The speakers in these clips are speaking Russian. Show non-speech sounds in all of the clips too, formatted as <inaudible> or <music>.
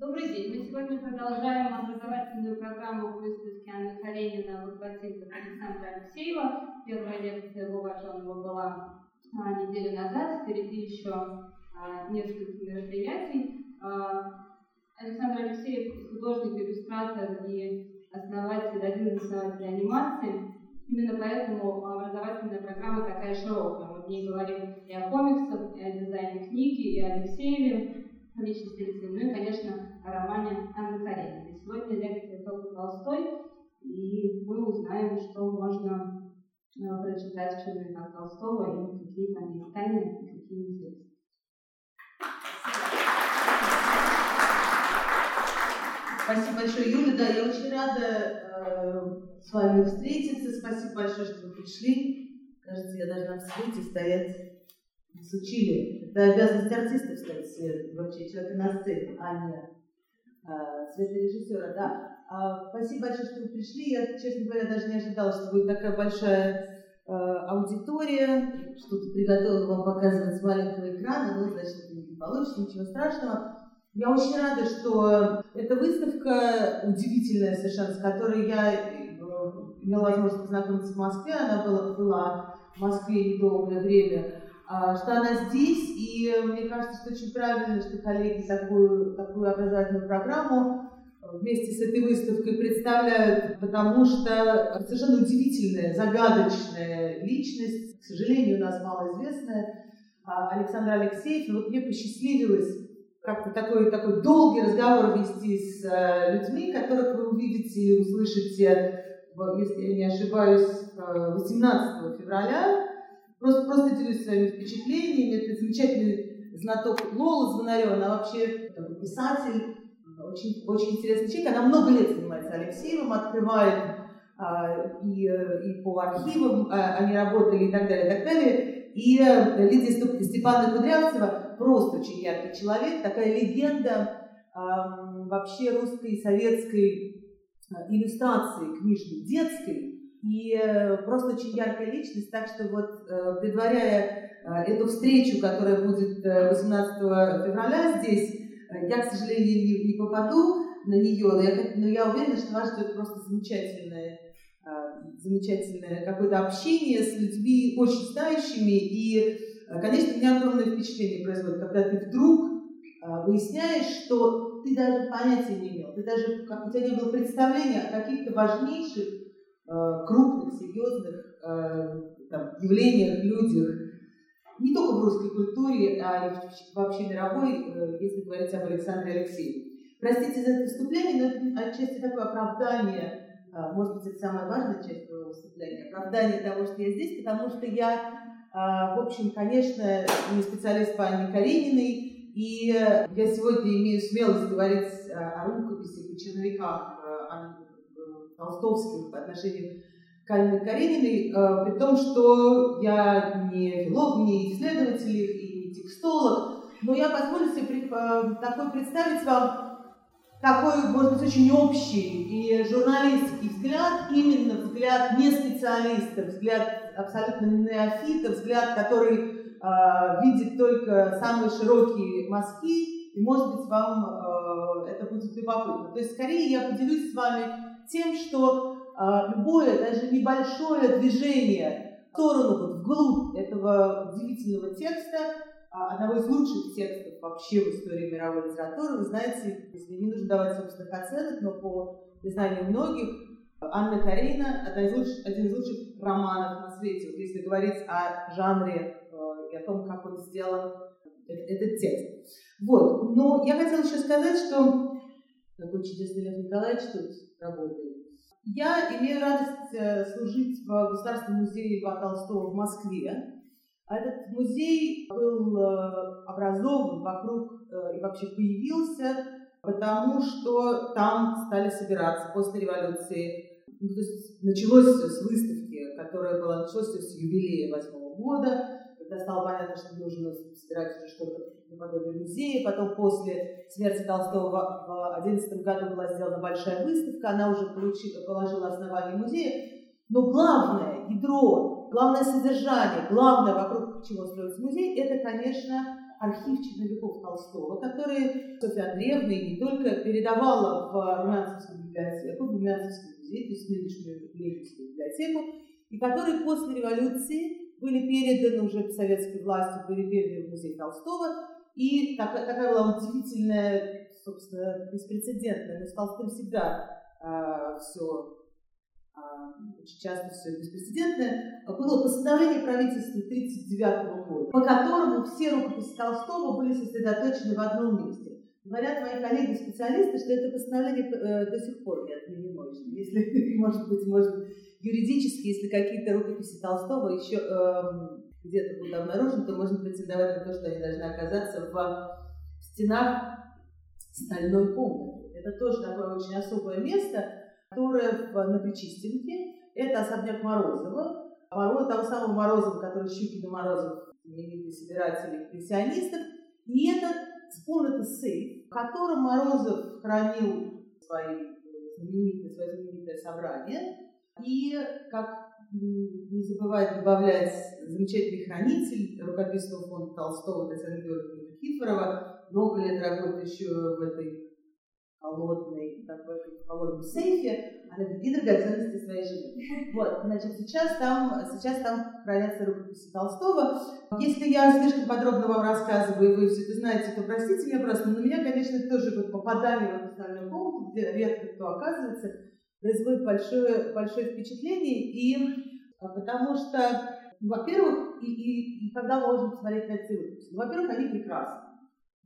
Добрый день. Мы сегодня продолжаем образовательную программу по выставке Анны Каренина в акватинках Александра Алексеева. Первая лекция его уваженного была а, неделю назад. Впереди еще а, несколько мероприятий. А, Александр Алексеев художник, иллюстратор и основатель, один из основателей анимации. Именно поэтому образовательная программа такая широкая. Мы в ней говорим и о комиксах, и о дизайне книги, и о Алексееве, личности ну и, конечно, о романе Анны Карениной. Сегодня лекция Толку Толстой, и мы узнаем, что можно э, прочитать в черновиках Толстого и какие там есть тайны и какие интересы. Спасибо большое, Юля. Да, я очень рада э, с вами встретиться. Спасибо большое, что вы пришли. Кажется, я должна в свете стоять. Нас учили. Это обязанность артиста, кстати, свет, вообще человека на сцене, а не э, цветорежиссера. Да. А, спасибо большое, что вы пришли. Я, честно говоря, даже не ожидала, что будет такая большая э, аудитория. Что-то приготовила вам показывать с маленького экрана. Ну, значит, не получится, ничего страшного. Я очень рада, что эта выставка удивительная совершенно, с которой я э, имела возможность познакомиться в Москве. Она была, была в Москве недолгое время. А, что она здесь, и мне кажется, что очень правильно, что коллеги такую, такую образовательную программу вместе с этой выставкой представляют, потому что совершенно удивительная, загадочная личность, к сожалению, у нас малоизвестная, а, Александр Алексеев. И вот мне посчастливилось как-то такой, такой долгий разговор вести с э, людьми, которых вы увидите и услышите, если я не ошибаюсь, 18 февраля. Просто, просто делюсь своими впечатлениями. Это замечательный знаток Лола Звонарева, она вообще там, писатель, очень, очень интересный человек. Она много лет занимается Алексеевым, открывает а, и, и по архивам а, они работали и так далее, и так далее. И э, Лидия Степановна Кудрявцева просто очень яркий человек, такая легенда э, вообще русской советской а, иллюстрации книжной, детской, и э, просто очень яркая личность, так что вот э, предваряя э, эту встречу, которая будет 18 февраля здесь, я, к сожалению, не, попаду на нее, но я, но я уверена, что вас ждет просто замечательное, замечательное какое-то общение с людьми очень знающими. И конечно, меня огромное впечатление производит, когда ты вдруг выясняешь, что ты даже понятия не имел, ты даже, как у тебя не было представления о каких-то важнейших, крупных, серьезных там, явлениях, людях, не только в русской культуре, а и вообще мировой, э, если говорить об Александре Алексееве. Простите за это выступление, но отчасти такое оправдание, может быть, это самая важная часть моего выступления, оправдание того, что я здесь, потому что я в общем, конечно, не специалист по Анне Карениной, и я сегодня имею смелость говорить о рукописи, о черновиках э, толстовских по отношению к Анне Карениной, э, при том, что я не филолог, не исследователь и не текстолог, но я позволю себе э, такой представить вам такой, может быть, очень общий и журналистский взгляд, именно взгляд не специалиста, взгляд абсолютно неофита, взгляд, который э, видит только самые широкие мазки, и, может быть, вам э, это будет любопытно. То есть, скорее, я поделюсь с вами тем, что э, любое, даже небольшое движение в сторону, вот, вглубь этого удивительного текста а, одного из лучших текстов вообще в истории мировой литературы. Вы знаете, если не нужно давать собственных оценок, но по признанию многих, Анна Каренина одна из лучших, один из лучших романов на свете. Вот если говорить о жанре э, и о том, как он сделан этот текст. Вот. Но я хотела еще сказать, что такой чудесный Лев Николаевич тут работает. Я имею радость э, служить в Государственном музее Льва Толстого в Москве. А этот музей был э, образован вокруг э, и вообще появился, потому что там стали собираться после революции. Ну, то есть началось все с выставки, которая была, началось все с юбилея восьмого года, когда стало понятно, что нужно собирать уже что-то наподобие музея. Потом после смерти Толстого в 2011 году была сделана большая выставка, она уже получила, положила основание музея. Но главное ядро главное содержание, главное, вокруг чего строится музей, это, конечно, архив черновиков Толстого, который Софья Андреевна и не только передавала в Румянцевскую библиотеку, в Румянцевский музей, то есть нынешнюю Ленинскую библиотеку, и которые после революции были переданы уже советской властью, были переданы в музей Толстого, и такая, такая была удивительная, собственно, беспрецедентная, но с Толстым всегда э, а, все очень часто все беспрецедентное, было постановление правительства 1939 года, по которому все рукописи Толстого были сосредоточены в одном месте. Говорят мои коллеги-специалисты, что это постановление э, до сих пор не отменено. Если, <laughs> может быть, может, юридически, если какие-то рукописи Толстого еще э, где-то будут обнаружены, то можно претендовать на то, что они должны оказаться в стенах стальной комнаты. Это тоже такое очень особое место, которое на Причистенке. Это особняк Морозова. Мороз, того самого Морозова, который Щукин и Морозов, знаменитые собиратели пенсионистов. И это комната сейф, в котором Морозов хранил свои знаменитые, свое знаменитое собрание. И, как не забывает добавлять замечательный хранитель рукописного фонда Толстого Татьяна Георгиевна Никифорова, много лет работающая в этой холодной, такой холодном сейфе, она и драгоценности своей жены. Вот, значит, сейчас там, сейчас там хранятся рукописи Толстого. Если я слишком подробно вам рассказываю, и вы все это знаете, то простите меня просто, но меня, конечно, тоже вот попадание в остальную комнату, где редко кто оказывается, производит большое, большое впечатление, и а, потому что, во-первых, и, и, и когда можно посмотреть на эти ну, во-первых, они прекрасны,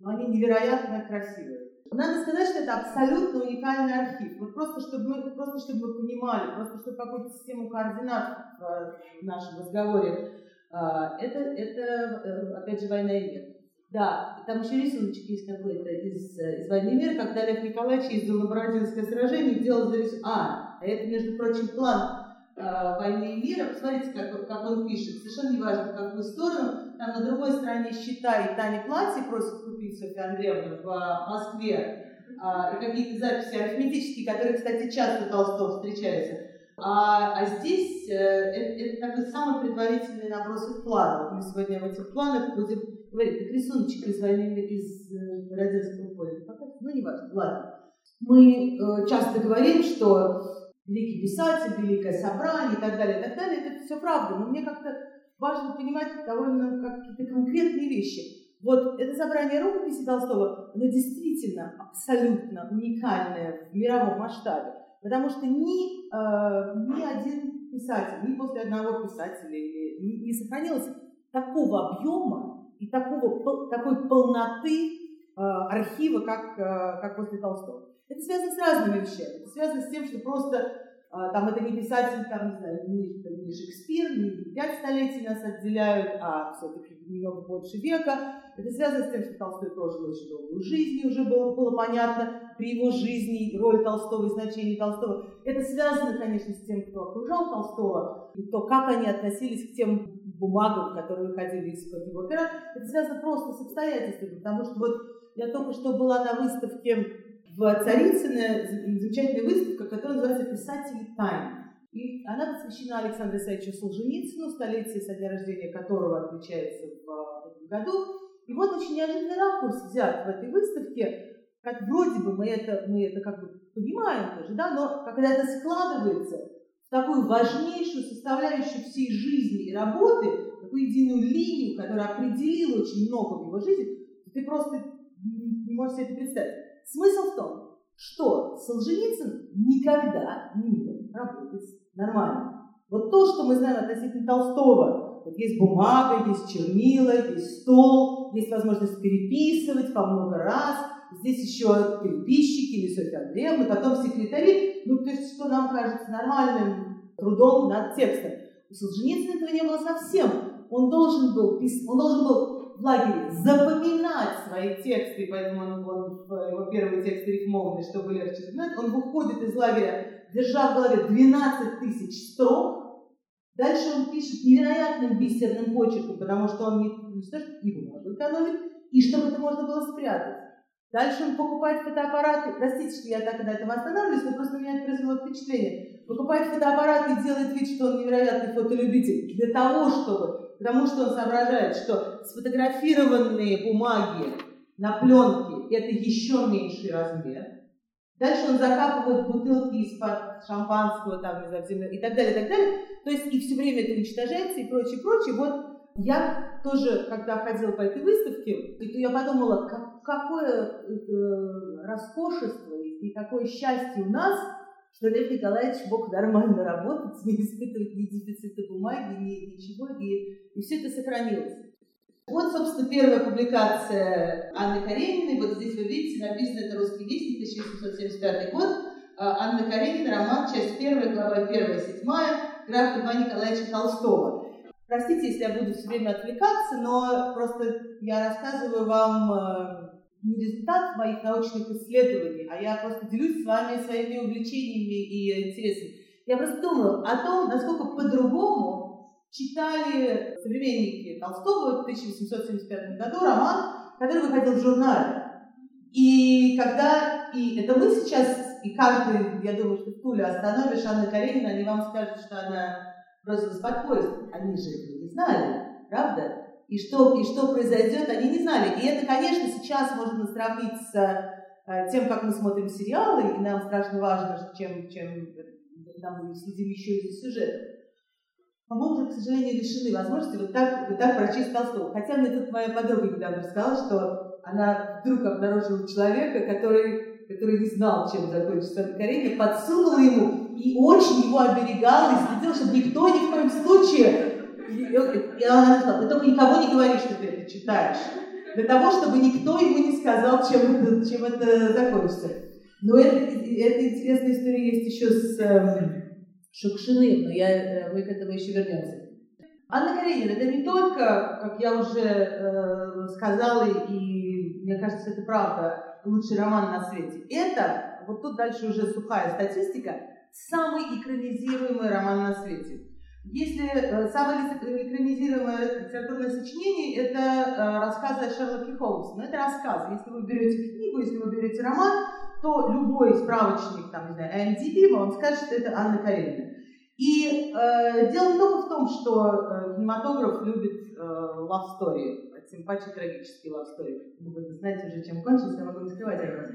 но они невероятно красивые. Надо сказать, что это абсолютно уникальный архив. Вот просто чтобы мы, просто чтобы мы понимали, просто чтобы какую-то систему координат в нашем разговоре. А, это, это э, опять же, война и мир. Да, там еще рисуночек есть какой-то из, из «Войны и мира», когда Лев Николаевич ездил на Бородинское сражение и делал рисунок. А, а это, между прочим, план э, «Войны и мира». Посмотрите, как, как он пишет. Совершенно неважно, в какую сторону. Там на другой стороне счета и Таня платье просит купить Софья Андреевна в Москве. Э, и какие-то записи арифметические, которые, кстати, часто Толстов встречаются. А, а здесь э, это, это такой самый предварительный набросок плана. Мы сегодня в этих планах будем говорить, как рисуночек из войны из э, Родинского поля. Ну, не важно, ладно. Мы э, часто говорим, что великий писатель, великое собрание и так далее, и так далее, это все правда, но мне как-то важно понимать довольно какие-то конкретные вещи. Вот это собрание рукописи Толстого, оно действительно абсолютно уникальное в мировом масштабе. Потому что ни, э, ни один писатель, ни после одного писателя не, не сохранилось такого объема и такого, такой полноты э, архива, как, э, как после Толстого. Это связано с разными вещами. Это связано с тем, что просто э, там это не писатель, там, не знаю, не, Шекспир, не пять столетий нас отделяют, а все-таки немного больше века. Это связано с тем, что Толстой прожил очень долгую жизнь, и уже было, было понятно при его жизни роль Толстого и значение Толстого. Это связано, конечно, с тем, кто окружал Толстого, и то, как они относились к тем бумагам, которые выходили из-под его пера. Это связано просто с обстоятельствами, потому что вот я только что была на выставке в Царицыно, замечательная выставка, которая называется «Писатели тайны». И она посвящена Александру Исаевичу Солженицыну, столетие со дня рождения которого отмечается в этом году. И вот очень неожиданный ракурс взят в этой выставке, как вроде бы мы это, мы это как бы понимаем тоже, да, но когда это складывается в такую важнейшую составляющую всей жизни и работы, такую единую линию, которая определила очень много в его жизни, ты просто не можешь себе это представить. Смысл в том, что Солженицын никогда не мог работать нормально. Вот то, что мы знаем относительно Толстого, вот есть бумага, есть чернила, есть стол, есть возможность переписывать по много раз, здесь еще переписчики или Софья Андреевна, потом секретари, ну, то есть, что нам кажется нормальным трудом над текстом. У Солженицына этого не было совсем. Он должен был, он должен был в лагере запоминать свои тексты, поэтому он, он, его первый текст рифмованный, чтобы легче знать. Он выходит из лагеря, держа в голове 12 тысяч строк, Дальше он пишет невероятным бисерным почерком, потому что он не, не что, его можно экономить, и чтобы это можно было спрятать. Дальше он покупает фотоаппараты. Простите, что я так на этом останавливаюсь, но просто меня это произвело впечатление. Покупает фотоаппараты и делает вид, что он невероятный фотолюбитель. Для того, чтобы Потому что он соображает, что сфотографированные бумаги на пленке – это еще меньший размер. Дальше он закапывает бутылки из-под шампанского там, и так далее, и так далее. То есть и все время это уничтожается и прочее, прочее. Вот я тоже, когда ходила по этой выставке, я подумала, как, какое э, роскошество и какое счастье у нас, что Лев Николаевич мог нормально работать, не испытывать ни дефицита бумаги, ни ничего, и, и все это сохранилось. Вот, собственно, первая публикация Анны Карениной. Вот здесь вы видите, написано это «Русский вестник», 1875 год. А, Анна Каренина, роман, часть первая, глава первая, седьмая, граф Льва Николаевича Толстого. Простите, если я буду все время отвлекаться, но просто я рассказываю вам э, не результат моих научных исследований, а я просто делюсь с вами своими увлечениями и интересами. Я просто думаю о том, насколько по-другому читали современники Толстого в 1875 году роман, который выходил в журнале. И когда, и это мы сейчас, и каждый, я думаю, что в Туле остановишь Анны Каренина, они вам скажут, что она бросилась под поезд. Они же этого не знали, правда? И что, и что произойдет, они не знали. И это, конечно, сейчас можно сравнить с э, тем, как мы смотрим сериалы, и нам страшно важно, чем, чем нам мы следим еще и за сюжетом. Уже, к сожалению, лишены возможности вот так, вот так прочесть Толстого. Хотя мне тут моя подруга недавно сказала, что она вдруг обнаружила человека, который, который не знал, чем закончится Каренина, подсунула ему и очень его оберегала, и следила, чтобы никто ни в коем случае и она сказала, ты только никого не говори, что ты это читаешь. Для того, чтобы никто ему не сказал, чем это, чем это закончится. Но это, это интересная история есть еще с эм, Шукшиным, но я, э, мы к этому еще вернемся. Анна Каренина, это не только, как я уже э, сказала, и мне кажется, это правда, лучший роман на свете. Это, вот тут дальше уже сухая статистика, самый экранизируемый роман на свете. Если э, самое экранизируемое литературное сочинение – это э, рассказы о Шерлоке Холмсе. Но это рассказы. Если вы берете книгу, если вы берете роман, то любой справочник, там, не знаю, IMDb вам скажет, что это Анна Каренина. И э, дело не только в том, что э, кинематограф любит э, love story, тем паче трагические love story. Вы знаете уже, чем кончился, я могу не скрывать вас.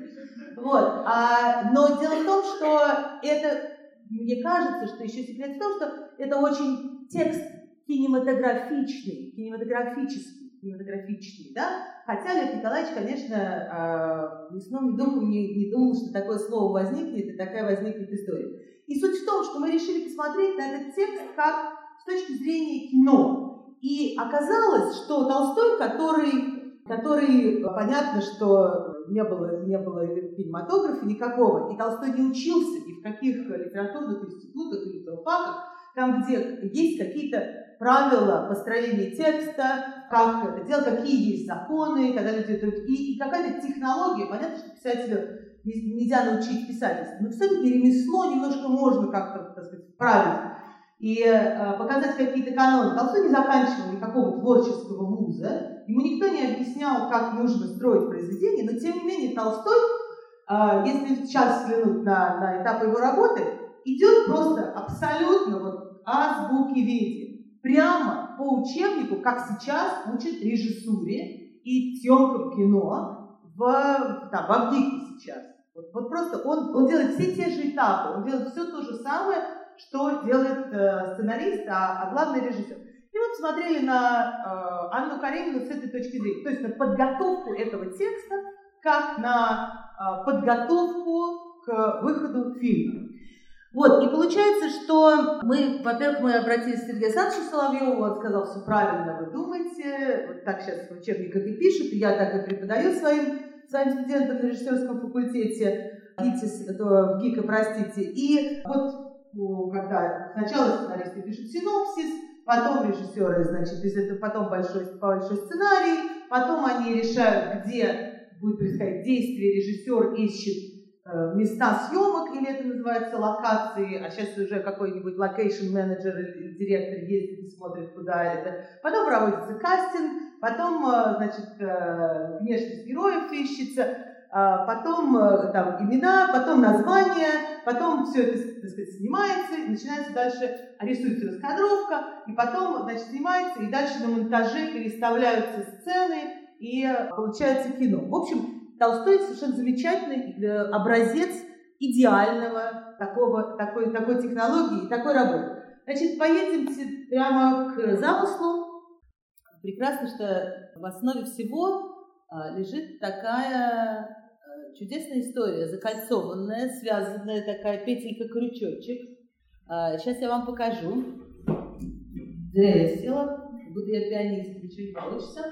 Вот. А, но дело в том, что это мне кажется, что еще секрет в том, что это очень текст кинематографичный, кинематографический, кинематографичный, да? Хотя Лев Николаевич, конечно, а, ни сном, ни духом не, не думал, что такое слово возникнет и такая возникнет история. И суть в том, что мы решили посмотреть на этот текст как с точки зрения кино. И оказалось, что Толстой, который который, понятно, что не было, не было кинематографа никакого, и Толстой не учился ни в каких литературных институтах или филфаках, там, где есть какие-то правила построения текста, как это делать, какие есть законы, когда люди и, и какая-то технология. Понятно, что писателю нельзя научить писательству, но все-таки ремесло немножко можно как-то, так сказать, править и э, показать какие-то каноны. Толстой не заканчивал никакого творческого вуза, ему никто не объяснял, как нужно строить произведение, но тем не менее Толстой, э, если сейчас взглянуть на, на этап его работы, идет просто абсолютно вот азбуки веди, прямо по учебнику, как сейчас учат режиссуре и съемкам кино в, да, в Авдике сейчас. Вот, вот просто он, он делает все те же этапы, он делает все то же самое, что делает э, сценарист, а, а главный режиссер. И вот смотрели на э, Анну Каренину с этой точки зрения, то есть на подготовку этого текста, как на э, подготовку к выходу фильма. Вот, и получается, что мы, во-первых, мы обратились к Сергею Александровичу Соловьеву, он сказал, все правильно вы думаете, вот так сейчас в учебниках и пишут, и я так и преподаю своим, своим студентам на режиссерском факультете, ГИТИС, ВГИКа, простите, и вот когда сначала сценаристы пишут синопсис, потом режиссеры, значит, из этого потом большой, большой сценарий, потом они решают, где будет происходить действие, режиссер ищет э, места съемок, или это называется локации, а сейчас уже какой-нибудь location manager или директор ездит и смотрит, куда это. Потом проводится кастинг, потом, э, значит, э, внешность героев ищется, потом э, там имена, потом названия, потом все это, так сказать, снимается, и начинается дальше, рисуется раскадровка, и потом, значит, снимается, и дальше на монтаже переставляются сцены, и получается кино. В общем, Толстой совершенно замечательный э, образец идеального такого, такой, такой технологии, такой работы. Значит, поедемте прямо к замыслу. Прекрасно, что в основе всего а, лежит такая э, чудесная история, закольцованная, связанная такая петелька-крючочек. Сейчас а, я вам покажу. Села, буду я пианист, ничего не получится.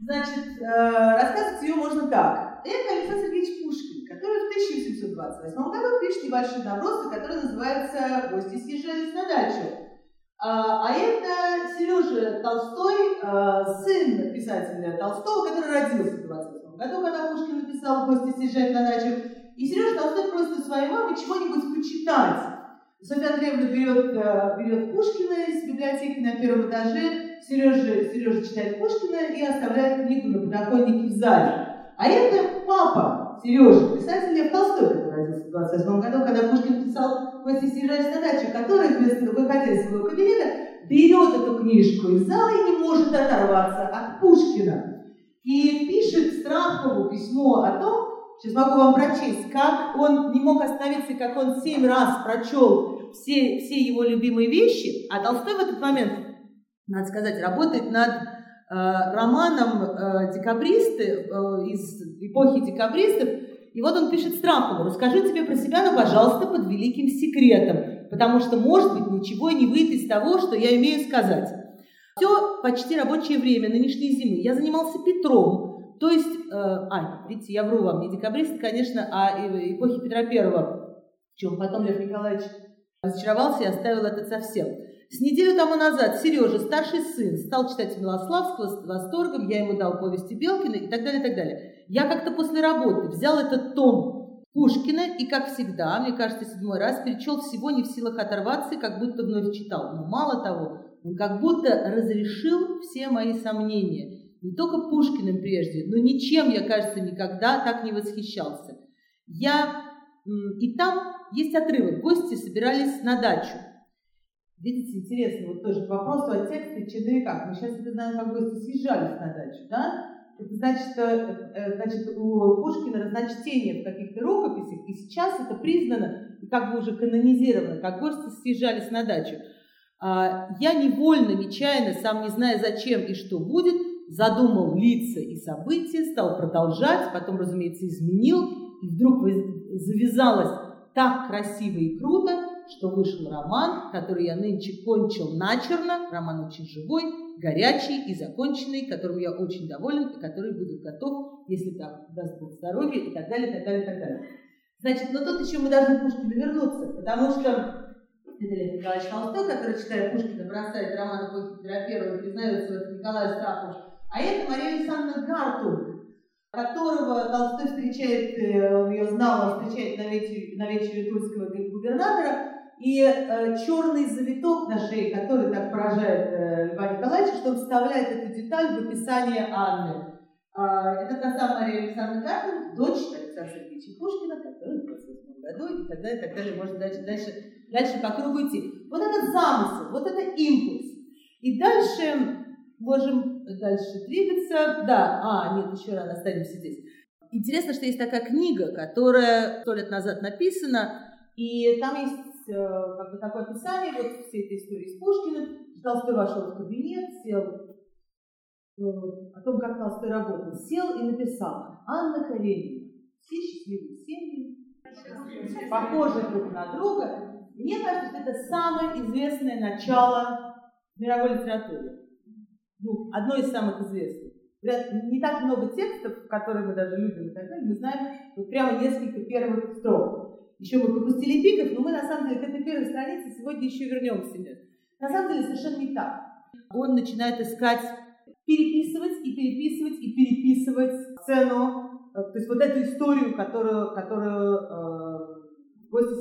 Значит, э, рассказывать ее можно так. Это Александр Сергеевич Пушкин, который в 1828 году пишет небольшой набросок, который называется «Гости съезжались на дачу». А, а это Сережа Толстой, а, сын писателя Толстого, который родился в 28 году, когда Пушкин написал «Гости съезжают на дачу». И Сережа Толстой просит своей мамы чего-нибудь почитать. Софья Андреевна берет, э, берет Пушкина из библиотеки на первом этаже, Сережа, Сережа читает Пушкина и оставляет книгу на подоконнике в зале. А это папа Сережа, писатель Лев Толстой, который родился в 28 году, когда Пушкин писал «Гости съезжались на дачу», который, вместо выходя из своего кабинета, берет эту книжку из зала и не может оторваться от Пушкина. И пишет Страхову письмо о том, сейчас могу вам прочесть, как он не мог остановиться, как он семь раз прочел все, все его любимые вещи, а Толстой в этот момент, надо сказать, работает над э, романом э, «Декабристы» э, из эпохи декабристов, и вот он пишет Страхову, расскажи тебе про себя, но, пожалуйста, под великим секретом, потому что, может быть, ничего не выйдет из того, что я имею сказать. Все почти рабочее время нынешней зимы. Я занимался Петром, то есть, э, а, видите, я вру вам, не декабрист, конечно, а эпохи Петра Первого, чем потом Лев Николаевич разочаровался и оставил это совсем. С неделю тому назад Сережа, старший сын, стал читать Милославского с восторгом, я ему дал повести Белкина и так далее, и так далее. Я как-то после работы взял этот том Пушкина и, как всегда, мне кажется, седьмой раз перечел всего не в силах оторваться и как будто вновь читал. Но мало того, он как будто разрешил все мои сомнения. Не только Пушкиным прежде, но ничем я, кажется, никогда так не восхищался. Я... И там есть отрывок. Гости собирались на дачу. Видите, интересно, вот тоже к вопросу о тексте и черновиках. Мы сейчас это знаем, как гости съезжались на дачу, да? Это значит, э, э, значит, у Пушкина разночтение в каких-то рукописях, и сейчас это признано, как бы уже канонизировано, как гости съезжались на дачу. А, я невольно, нечаянно, сам не зная зачем и что будет, задумал лица и события, стал продолжать, потом, разумеется, изменил, и вдруг завязалось так красиво и круто, что вышел роман, который я нынче кончил начерно, роман очень живой, горячий и законченный, которым я очень доволен и который будет готов, если так даст Бог здоровья и так далее, так далее, так далее. Значит, но тут еще мы должны к Пушкину вернуться, потому что это Лев Николаевич Толстой, который, читая Пушкина, бросает роман эпохи Петра Первого признается в этом Николаю Страхову, а это Мария Александровна Гартунг, которого Толстой встречает, э, он ее знал, он встречает на вечере, на вечере тульского губернатора, и э, черный завиток на шее, который так поражает э, Льва Николаевича, что он вставляет эту деталь в описание Анны. А, это та самая Мария Александровна Карпин, дочь Александра Сергеевича Пушкина, 28 году, и так далее, и так далее, можно дальше, дальше, дальше по кругу идти. Вот это замысел, вот это импульс. И дальше можем дальше двигаться. Да, а, нет, еще рано, останемся здесь. Интересно, что есть такая книга, которая сто лет назад написана, и там есть Э, как бы такое описание вот всей этой истории с Пушкиным. Толстой вошел в кабинет, сел э, о том, как Толстой работал, сел и написал «Анна Каренина, все счастливые семьи, похожи друг на друга». Мне кажется, что это самое известное начало мировой литературы. Ну, одно из самых известных. Не так много текстов, которые мы даже любим и так далее, мы знаем вот прямо несколько первых строк. Еще мы пропустили пиков, но мы на самом деле к этой первой странице сегодня еще вернемся. На самом деле совершенно не так. Он начинает искать, переписывать и переписывать и переписывать сцену, э, то есть вот эту историю, которую, которую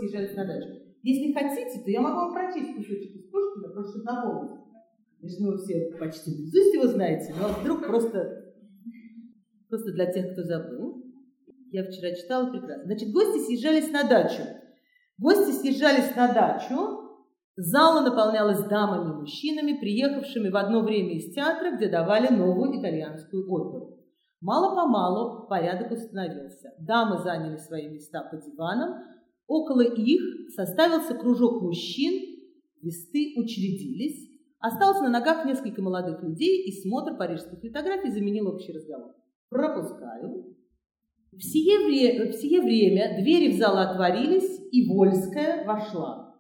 съезжались на дачу. Если хотите, то я могу вам прочесть кусочек из Пушкина, просто напомнить. Конечно, вы все почти наизусть его знаете, но вдруг просто, просто для тех, кто забыл. Я вчера читала прекрасно. Значит, гости съезжались на дачу. Гости съезжались на дачу, Зала наполнялась дамами и мужчинами, приехавшими в одно время из театра, где давали новую итальянскую оперу. Мало-помалу порядок установился. Дамы заняли свои места по диванам. Около их составился кружок мужчин, весты учредились. Осталось на ногах несколько молодых людей, и смотр парижских литографий заменил общий разговор. Пропускаю. В сие, вре- в сие время двери в зал отворились, и Вольская вошла.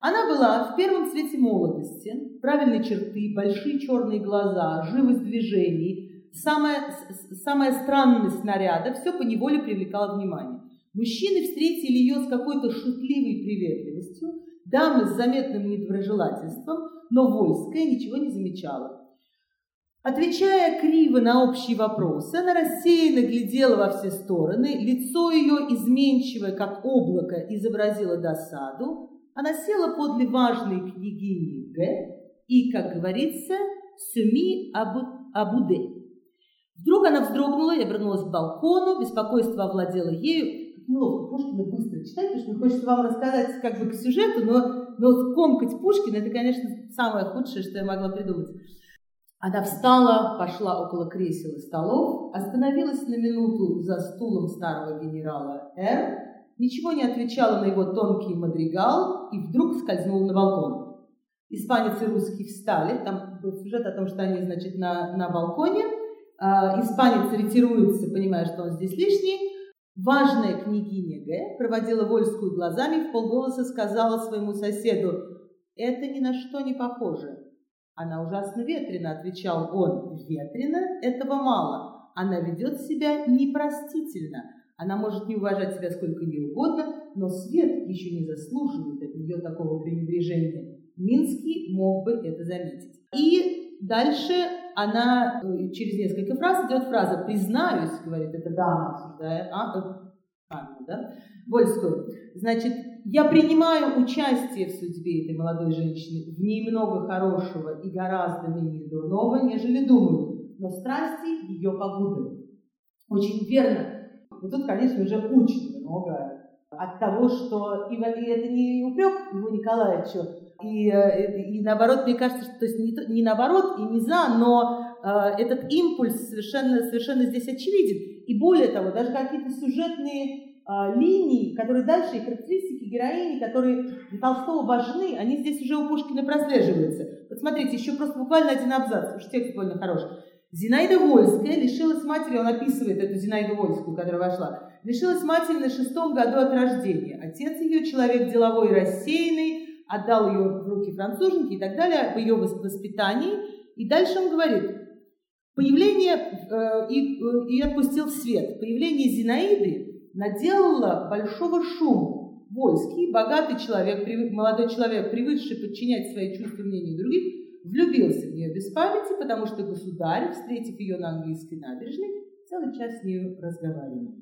Она была в первом цвете молодости, правильные черты, большие черные глаза, живость движений, самая, самая странность наряда, все по неволе привлекало внимание. Мужчины встретили ее с какой-то шутливой приветливостью, дамы с заметным недоброжелательством, но Вольская ничего не замечала. Отвечая криво на общие вопросы, она рассеянно глядела во все стороны, лицо ее, изменчивое, как облако, изобразило досаду, она села подле важной княгини Г и, как говорится, сюми абу, абуде. Вдруг она вздрогнула и обернулась к балкону, беспокойство овладело ею. Неловко Пушкина быстро читать, потому что хочется вам рассказать как бы к сюжету, но, но комкать Пушкина – это, конечно, самое худшее, что я могла придумать. Она встала, пошла около кресел и столов, остановилась на минуту за стулом старого генерала Р, ничего не отвечала на его тонкий мадригал и вдруг скользнула на балкон. Испанец и русский встали, там был сюжет о том, что они, значит, на, на балконе. А, испанец ретируется, понимая, что он здесь лишний. Важная княгиня Г. проводила Вольскую глазами и в полголоса сказала своему соседу, «Это ни на что не похоже». «Она ужасно ветрена», — отвечал он. «Ветрена? Этого мало. Она ведет себя непростительно. Она может не уважать себя сколько ей угодно, но свет еще не заслуживает от нее такого пренебрежения. Минский мог бы это заметить. И дальше она э, через несколько фраз идет фраза «признаюсь», говорит эта дама, обсуждая а, э, Анну, да, Вольскую. Значит, я принимаю участие в судьбе этой молодой женщины. В ней много хорошего и гораздо менее дурного, нежели думаю. Но страсти ее погубят. Очень верно и тут, конечно, уже очень много от того, что... И, это не упрек его Николаевичу, и, э, и, и наоборот, мне кажется, что то есть не, не наоборот и не за, но э, этот импульс совершенно, совершенно здесь очевиден. И более того, даже какие-то сюжетные э, линии, которые дальше, и характеристики героини, которые для Толстого важны, они здесь уже у Пушкина прослеживаются. Вот смотрите, еще просто буквально один абзац, что текст довольно хороший. Зинаида Вольская лишилась матери, он описывает эту Зинаиду Вольскую, которая вошла, лишилась матери на шестом году от рождения. Отец ее, человек деловой и рассеянный, отдал ее в руки француженки и так далее, по ее воспитании. И дальше он говорит, появление, э, и, э, и отпустил в свет, появление Зинаиды наделало большого шума. Вольский, богатый человек, молодой человек, привыкший подчинять свои чувства мнению других, влюбился в нее без памяти, потому что государь, встретив ее на английской набережной, целый час с нею разговаривал.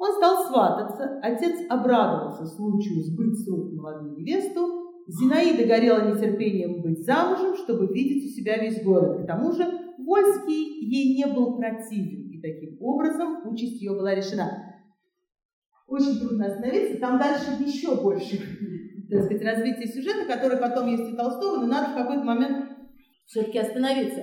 Он стал свататься, отец обрадовался случаю сбыть с рук молодую невесту, Зинаида горела нетерпением быть замужем, чтобы видеть у себя весь город. К тому же Вольский ей не был противен, и таким образом участь ее была решена. Очень трудно остановиться, там дальше еще больше так сказать, развитие сюжета, который потом есть у Толстого, но надо в какой-то момент все-таки остановиться.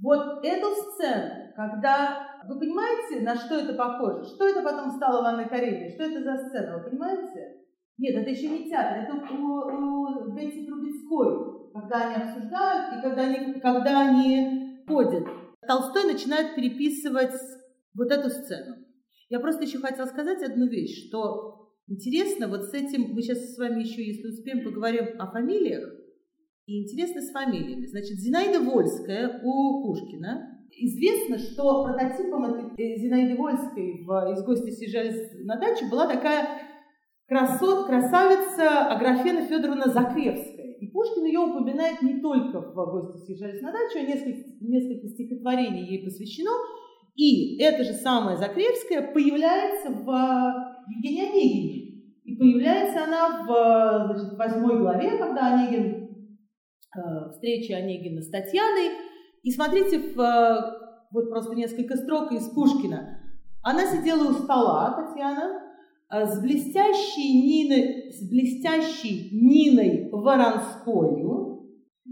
Вот эту сцену, когда вы понимаете, на что это похоже? Что это потом стало в Анной Карениной? Что это за сцена? Вы понимаете? Нет, это еще не театр, это у, у Бетти Трубецкой, когда они обсуждают и когда они, когда они ходят. Толстой начинает переписывать вот эту сцену. Я просто еще хотела сказать одну вещь, что Интересно, вот с этим мы сейчас с вами еще, если успеем, поговорим о фамилиях. И интересно с фамилиями. Значит, Зинаида Вольская у Пушкина. Известно, что прототипом этой Зинаиды Вольской в «Из гостя съезжались на дачу» была такая красот, красавица Аграфена Федоровна Закревская. И Пушкин ее упоминает не только в «Гости съезжались на дачу», а несколько, несколько стихотворений ей посвящено. И эта же самая Закревская появляется в Евгении Онегине. И появляется она в значит, восьмой главе, когда Онегин, э, встреча Онегина с Татьяной. И смотрите, в, вот просто несколько строк из Пушкина. Она сидела у стола, Татьяна, а, с блестящей Ниной, с блестящей Ниной Воронскою,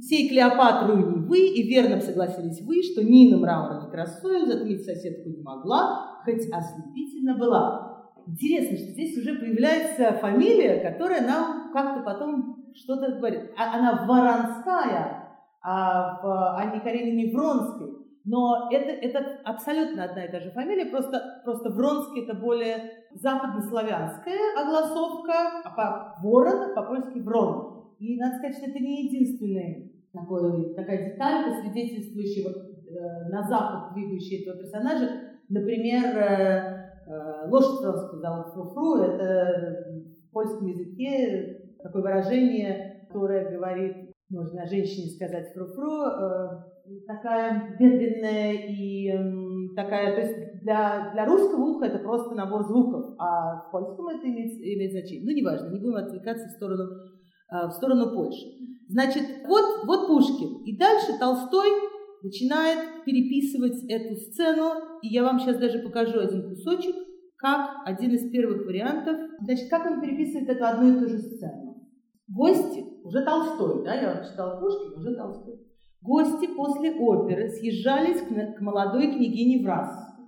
всей Клеопатру не вы, и верно согласились вы, что Нина мраморной красою затмить соседку не могла, хоть ослепительно была. Интересно, что здесь уже появляется фамилия, которая нам как-то потом что-то говорит. А, она Воронская, а в Анне Каренине Вронской. Но это, это абсолютно одна и та же фамилия, просто, просто Вронский это более западнославянская огласовка, а по ворон, по-польски Врон. И надо сказать, что это не единственная такой, такая деталька, свидетельствующая э, на запад двигающая этого персонажа. Например, э, э, лошадь Вронского зовут Фруфру, это в польском языке такое выражение, которое говорит, можно женщине сказать фру-фру, э, такая бедренная и э, такая, то есть для, для русского уха это просто набор звуков, а в польском это имеет, имеет значение. Ну, неважно, не будем отвлекаться в сторону, э, в сторону Польши. Значит, вот, вот Пушкин. И дальше Толстой начинает переписывать эту сцену, и я вам сейчас даже покажу один кусочек, как один из первых вариантов. Значит, как он переписывает эту одну и ту же сцену. Гости, уже Толстой, да, я вам читал Пушкин, уже Толстой. Гости после оперы съезжались к, молодой княгине Врасской.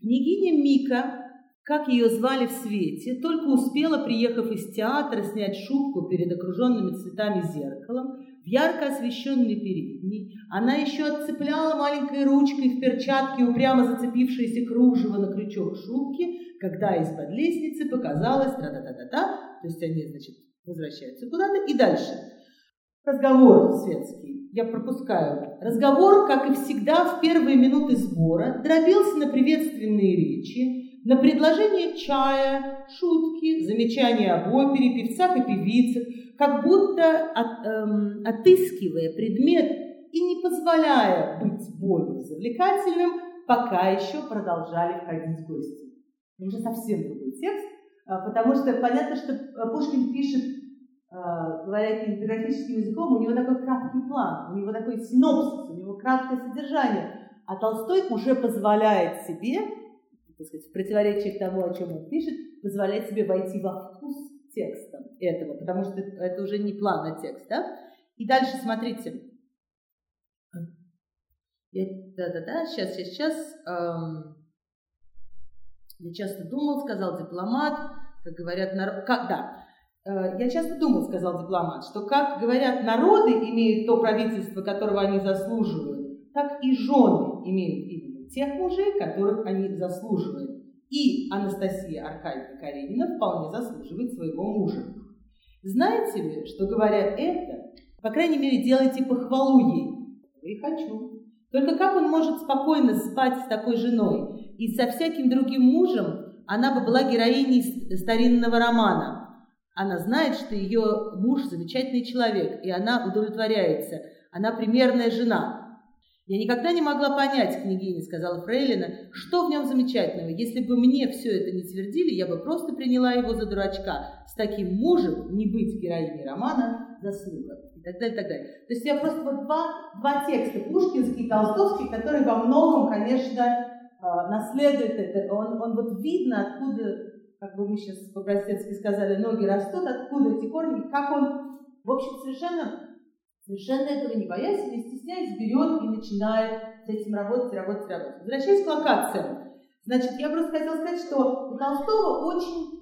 Княгиня Мика, как ее звали в свете, только успела, приехав из театра, снять шубку перед окруженными цветами зеркалом, в ярко освещенной передней. Она еще отцепляла маленькой ручкой в перчатке упрямо зацепившееся кружево на крючок шубки, когда из-под лестницы показалось тра-та-та-та-та, то есть они, значит, возвращаются куда-то. И дальше. Разговор светский. Я пропускаю. Разговор, как и всегда, в первые минуты сбора дробился на приветственные речи, на предложение чая, шутки, замечания об опере, певцах и певицах, как будто от, эм, отыскивая предмет и не позволяя быть более завлекательным, пока еще продолжали входить гости. Уже совсем другой текст, а, потому что понятно, что э, Пушкин пишет говоря кинематографическим языком, у него такой краткий план, у него такой синопсис, у него краткое содержание. А Толстой уже позволяет себе, так сказать, в противоречие к тому, о чем он пишет, позволяет себе войти во вкус текста этого, потому что это уже не план, а текст. Да? И дальше смотрите. Да-да-да, сейчас, сейчас, сейчас. Эм, я часто думал, сказал дипломат, как говорят, народ, как, да, Э, я часто думал, сказал дипломат, что, как говорят, народы имеют то правительство, которого они заслуживают, так и жены имеют именно тех мужей, которых они заслуживают. И Анастасия Аркадьевна Каренина вполне заслуживает своего мужа. Знаете ли, что говоря это, по крайней мере, делайте похвалу ей. И хочу. Только как он может спокойно спать с такой женой? И со всяким другим мужем она бы была героиней старинного романа – она знает, что ее муж замечательный человек, и она удовлетворяется. Она примерная жена. «Я никогда не могла понять, княгиня, — сказала Фрейлина, — что в нем замечательного. Если бы мне все это не твердили, я бы просто приняла его за дурачка. С таким мужем не быть героиней романа – заслуга». И так далее, и так далее. То есть я просто вот два, два текста, пушкинский и толстовский, которые во многом, конечно, э, наследуют это. Он, он вот видно, откуда как бы мы сейчас по-простецки сказали, ноги растут, откуда эти корни, как он, в общем, совершенно, совершенно этого не боясь, не стесняясь, берет и начинает с этим работать, работать, работать. Возвращаясь к локациям. Значит, я просто хотела сказать, что у Толстого очень,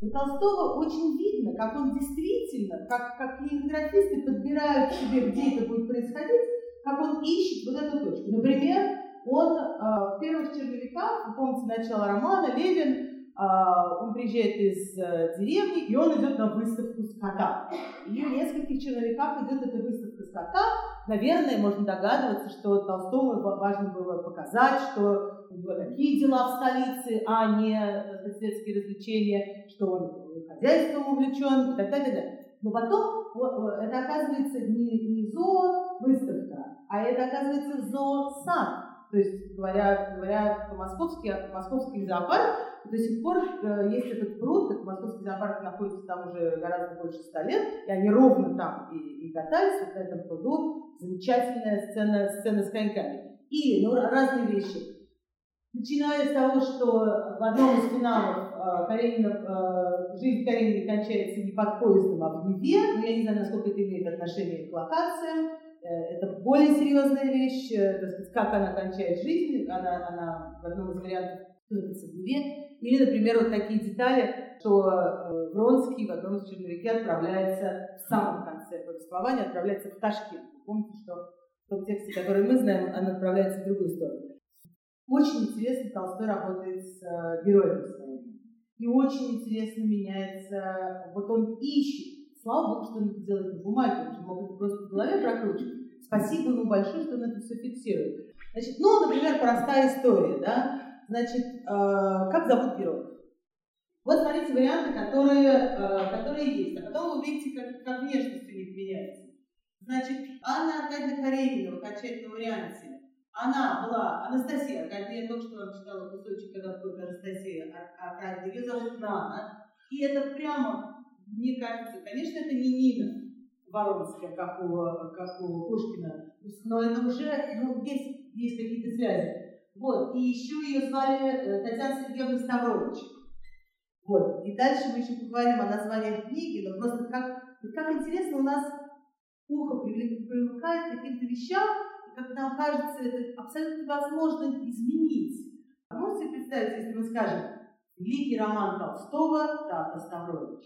у Толстого очень видно, как он действительно, как, как кинематографисты подбирают себе, где это будет происходить, как он ищет вот эту точку. Например, он э, в первых черновиках, вы помните начало романа, Левин он приезжает из э, деревни, и он идет на выставку скота. И в нескольких черновиках идет эта выставка скота. Наверное, можно догадываться, что Толстому важно было показать, что такие дела в столице, а не э, светские развлечения, что он хозяйством увлечен и так далее. Но потом это оказывается не, не зоо-выставка, а это оказывается зоосад. То есть, говоря, говоря по-московски, московский зоопарк до сих пор э, есть этот пруд, этот московский зоопарк находится там уже гораздо больше ста лет, и они ровно там и, и катаются на этом пруду. Замечательная сцена, сцена с коньками. Или, ну, разные вещи. Начиная с того, что в одном из финалов э, Каренина, э, жизнь Каренина кончается не под поездом, а в Неве, но я не знаю, насколько это имеет отношение к локациям. Э, это более серьезная вещь, сказать, как она кончает жизнь, она, она в одном из вариантов в Неве. Или, например, вот такие детали, что Вронский в одном из черновике отправляется в самом конце повествования, отправляется в Ташкент. Помните, что в том тексте, который мы знаем, он отправляется в другую сторону. Очень интересно Толстой работает с э, героями своими. И очень интересно меняется, вот он ищет. Слава Богу, что он это делает на бумаге, он же мог это просто в голове прокручивать. Спасибо ему большое, что он это все фиксирует. Значит, ну, например, простая история, да. Значит, э, как зовут героя? Вот смотрите варианты, которые, э, которые есть. А потом вы увидите, как, как внешность у них меняется. Значит, Анна Аркадьевна Каренина в окончательном варианте она была Анастасия Аркадьевна, я только что вам читала кусочек, когда будет Анастасия Аркадьевна, ее зовут Нана. И это прямо, мне кажется, конечно, это не Нина Воронская, как у, как у Пушкина, но это уже, ну, есть, есть какие-то связи. Вот, и еще ее звали э, Татьяна Сергеевна Ставрович. Вот, и дальше мы еще поговорим о названиях книги, но просто как, как интересно у нас ухо привыкает к каким-то вещам, как нам кажется, это абсолютно невозможно изменить. А можете представить, если мы скажем «Великий роман Толстого Тата Ставрович»?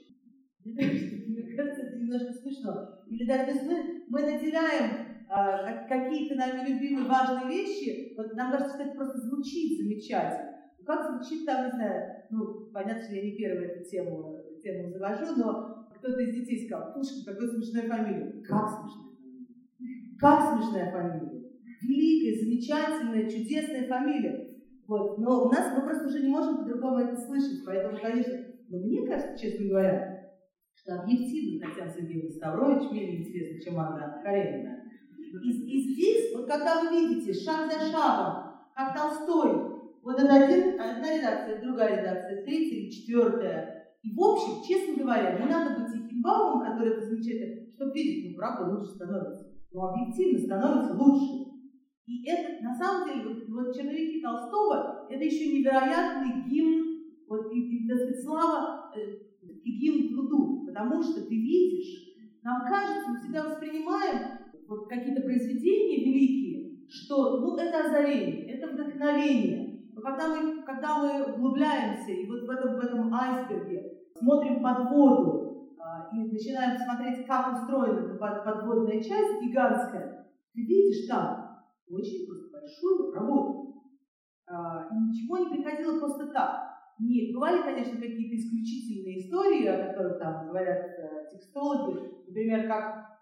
Мне кажется, это немножко смешно. Или даже мы, мы наделяем а, какие-то нами любимые важные вещи, вот нам кажется, что это просто звучит замечательно. Ну, как звучит там, не знаю, ну, понятно, что я не первая эту тему, тему завожу, но кто-то из детей сказал, Пушкин, какая смешная фамилия. Как смешная фамилия? Как смешная фамилия? великая, замечательная, чудесная фамилия. Вот. Но у нас мы просто уже не можем по-другому это слышать. Поэтому, конечно, но мне кажется, честно говоря, что объективно Татьяна Сергеевна Ставрович менее интересна, чем Анна Каренина. И, и здесь, вот когда вы видите шаг за шагом, как Толстой, вот это один, одна редакция, другая редакция, третья или четвертая. И в общем, честно говоря, не надо быть этим бабом, который это замечательно, чтобы видеть, ну правда лучше становится. Но объективно становится лучше. И это, на самом деле, вот, вот черновики Толстого, это еще невероятный гимн, вот, и, и, так сказать, слава, гимн труду, потому что ты видишь, нам кажется, мы всегда воспринимаем вот какие-то произведения великие, что, ну, это озарение, это вдохновение. Но когда мы, когда мы углубляемся и вот в этом, в этом айсберге смотрим под воду э, и начинаем смотреть, как устроена эта под, подводная часть гигантская, ты видишь там очень большую работу. А, и ничего не приходило просто так. Нет, бывали, конечно, какие-то исключительные истории, о которых там говорят э, текстологи, например, как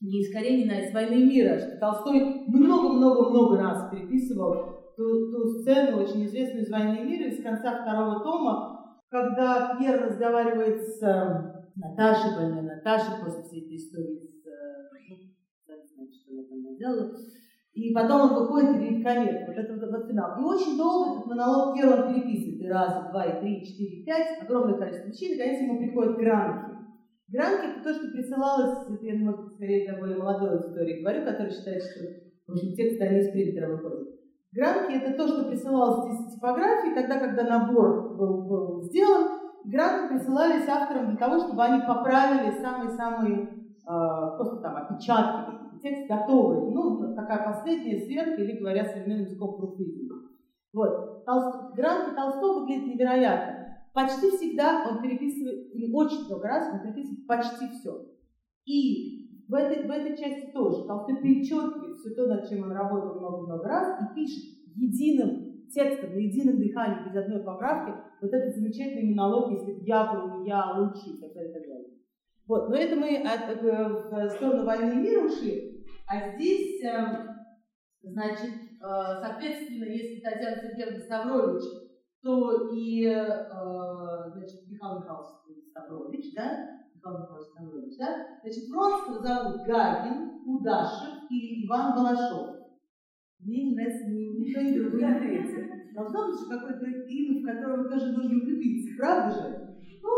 не из Каренина, а из «Войны мира», что Толстой много-много-много раз переписывал ту, ту сцену, очень известную из «Войны мира», из конца второго тома, когда Пьер разговаривает с э, Наташей, больной. Наташей, после всей этой истории с... Э, и потом он выходит и видит комет. Вот это вот финал. И очень долго этот монолог первый он переписывает. И раз, и два, и три, и четыре, и пять. Огромное количество вещей. Наконец ему приходят гранки. Гранки это то, что присылалось, это я, может быть, скорее для более молодой истории говорю, который считает, что в общем, тексты они из принтера выходят. Гранки это то, что присылалось из типографии, тогда, когда набор был, был сделан. Гранки присылались авторам для того, чтобы они поправили самые-самые э, просто там опечатки текст готовый, ну, такая последняя сверка, или, говоря современным языком, профиль. Вот. Толст... Гранки Толстого выглядит невероятно. Почти всегда он переписывает, или очень много раз он переписывает почти все. И в этой, в этой части тоже Толстой перечеркивает все то, над чем он работал много-много раз, и пишет единым текстом, на едином дыхании, без одной поправки, вот этот замечательный монолог, если я был я, а лучше, и так далее, и. Вот. Но это мы от, в сторону войны и мира ушли. А здесь, эм, значит, э, соответственно, если Татьяна Сергеевна Ставрович, то и э, значит, Михаил Михайлович Ставрович, да? Михаил Михайлович Ставрович, да? Значит, Вронского зовут Гагин, Удашев или Иван Балашов. Мне не нравится ни, ни то, ни другое, ни третье. Должно быть какое-то имя, в котором тоже нужно влюбиться, правда же? Ну,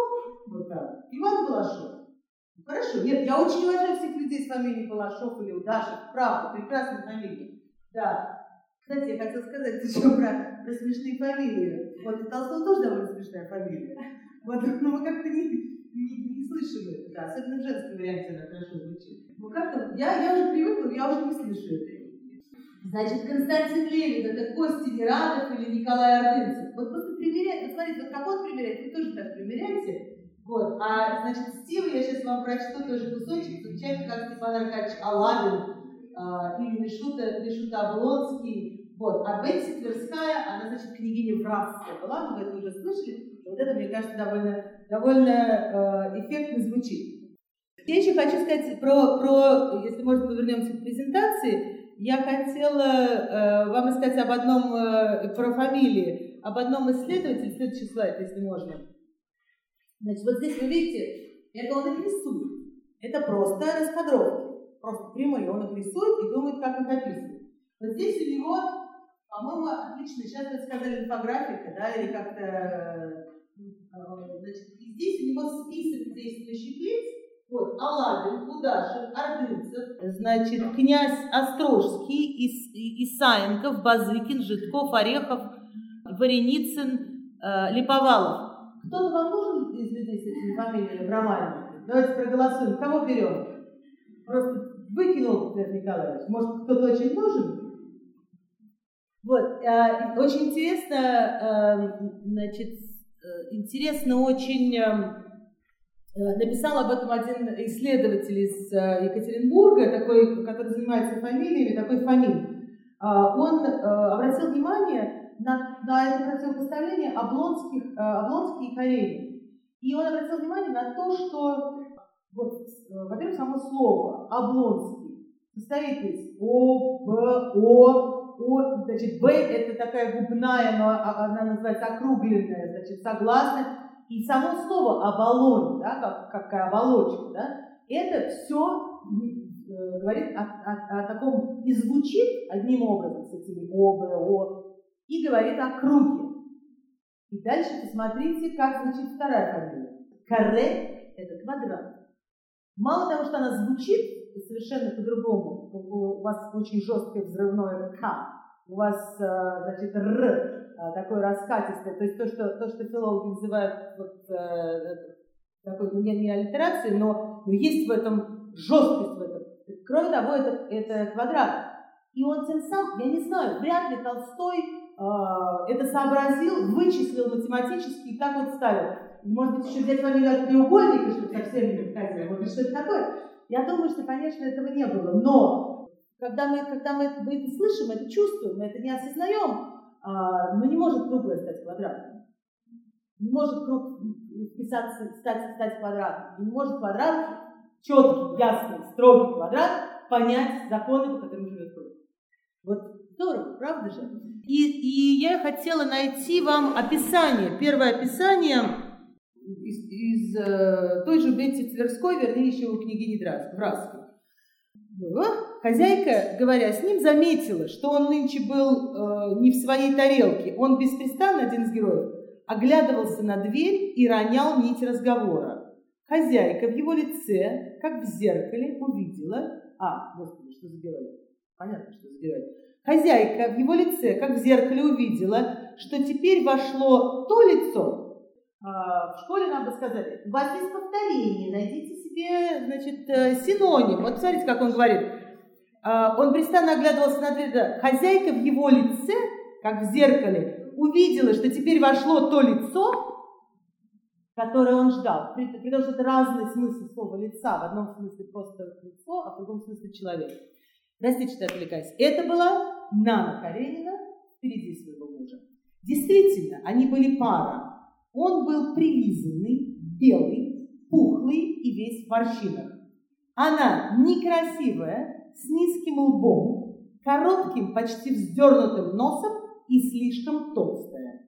вот так. Иван Балашов. Хорошо, нет, я очень уважаю всех людей с фамилией Балашов или Удашев, правда, прекрасная фамилия. Да. Кстати, я хотела сказать <laughs> еще про, про смешные фамилии. Вот у Толстого тоже довольно смешная фамилия. Вот, <laughs> но мы как-то не, не, не слышим это, да, особенно в женском варианте она хорошо звучит. Ну как-то, я, я уже привыкла, я уже не слышу это. Значит, Константин Левин, это Костя Нерадов или Николай Ордынцев. Вот просто примеряйте, вот смотрите, вот как он примеряет, вы тоже так примеряете. Вот, а, значит, стиль я сейчас вам прочту тоже кусочек, замечательно, как Степан Аркадьевич Алабин э, или Мишута, Мишута Облонский. Вот, а Бетси Тверская, она, значит, княгиня Вразская была, мы это уже слышали. Вот это, мне кажется, довольно, довольно э, эффектно звучит. Я еще хочу сказать про, про, если можно, вернемся к презентации, я хотела э, вам рассказать об одном, э, про фамилии, об одном исследователе, следующий слайд, если можно. Значит, вот здесь вы видите, это он их рисует. Это просто раскадровки, просто прямые. Он их рисует и думает, как их описывать. Вот здесь у него, по-моему, отлично, сейчас вы сказали инфографика, да, или как-то, э, значит, и здесь у него список действующих лиц, вот, Аладин, Кудашев, Ордынцев, значит, князь Острожский, Ис, Исаенков, Базыкин, Житков, Орехов, Вареницын, э, Липовалов. Кто-то вам нужен из людей с этими фамилиями в? Давайте проголосуем. Кого берем? Просто выкинул Петр Николаевич. Может, кто-то очень нужен? Вот, э, очень интересно, э, значит, э, интересно очень написал об этом один исследователь из Екатеринбурга, такой, который занимается фамилиями, такой Фомин. Он обратил внимание на, на это противопоставление Облонских, Облонский и Карелин. И он обратил внимание на то, что, вот, во-первых, само слово «облонский» состоит из О, Б, О, О, значит, Б – это такая губная, но она называется округленная, значит, согласная, и само слово оболонь, да, как, как оболочка, да, это все э, говорит о, о, о таком, и звучит одним образом с этими О, Б, О, и говорит о круге. И дальше посмотрите, как звучит вторая фамилия. Каре – это квадрат. Мало того, что она звучит совершенно по-другому, у вас очень жесткое взрывное К, у вас, э, значит, Р, а, такое раскатистое, то есть то, что, то, что филологи называют вот, э, такой не, не аллитерацией, но, есть в этом жесткость в этом. Кроме того, это, это квадрат. И он тем самым, я не знаю, вряд ли Толстой э, это сообразил, вычислил математически и так вот ставил. Может быть, еще взять фамилию от треугольника, чтобы совсем не подходило. Может быть, что-то такое. Я думаю, что, конечно, этого не было. Но когда мы, когда мы это, мы это слышим, это чувствуем, мы это не осознаем, а, но не может круглое стать квадратным. Не может круг вписаться, стать, стать квадратным. Не может квадрат, четкий, ясный, строгий квадрат, понять законы, по которым здорово, правда же? И, и я хотела найти вам описание, первое описание из, из э, той же Бетти Тверской, вернее, еще у княгини Вразской. Хозяйка, говоря с ним, заметила, что он нынче был э, не в своей тарелке. Он беспрестанно, один из героев, оглядывался на дверь и ронял нить разговора. Хозяйка в его лице, как в зеркале, увидела... А, господи, что за? Понятно, что за. Хозяйка в его лице, как в зеркале, увидела, что теперь вошло то лицо, а, в школе нам бы сказали, у вас есть повторение, найдите себе, значит, э, синоним. Вот смотрите, как он говорит. А, он беспрестанно оглядывался на дверь. Хозяйка в его лице, как в зеркале, увидела, что теперь вошло то лицо, которое он ждал. При, при том, что это разный смысл слова лица. В одном смысле просто лицо, а в другом смысле человек. Простите, что отвлекаюсь. Это была Нана Каренина впереди своего мужа. Действительно, они были пара. Он был прилизанный, белый, пухлый и весь в морщинах. Она некрасивая, с низким лбом, коротким, почти вздернутым носом и слишком толстая.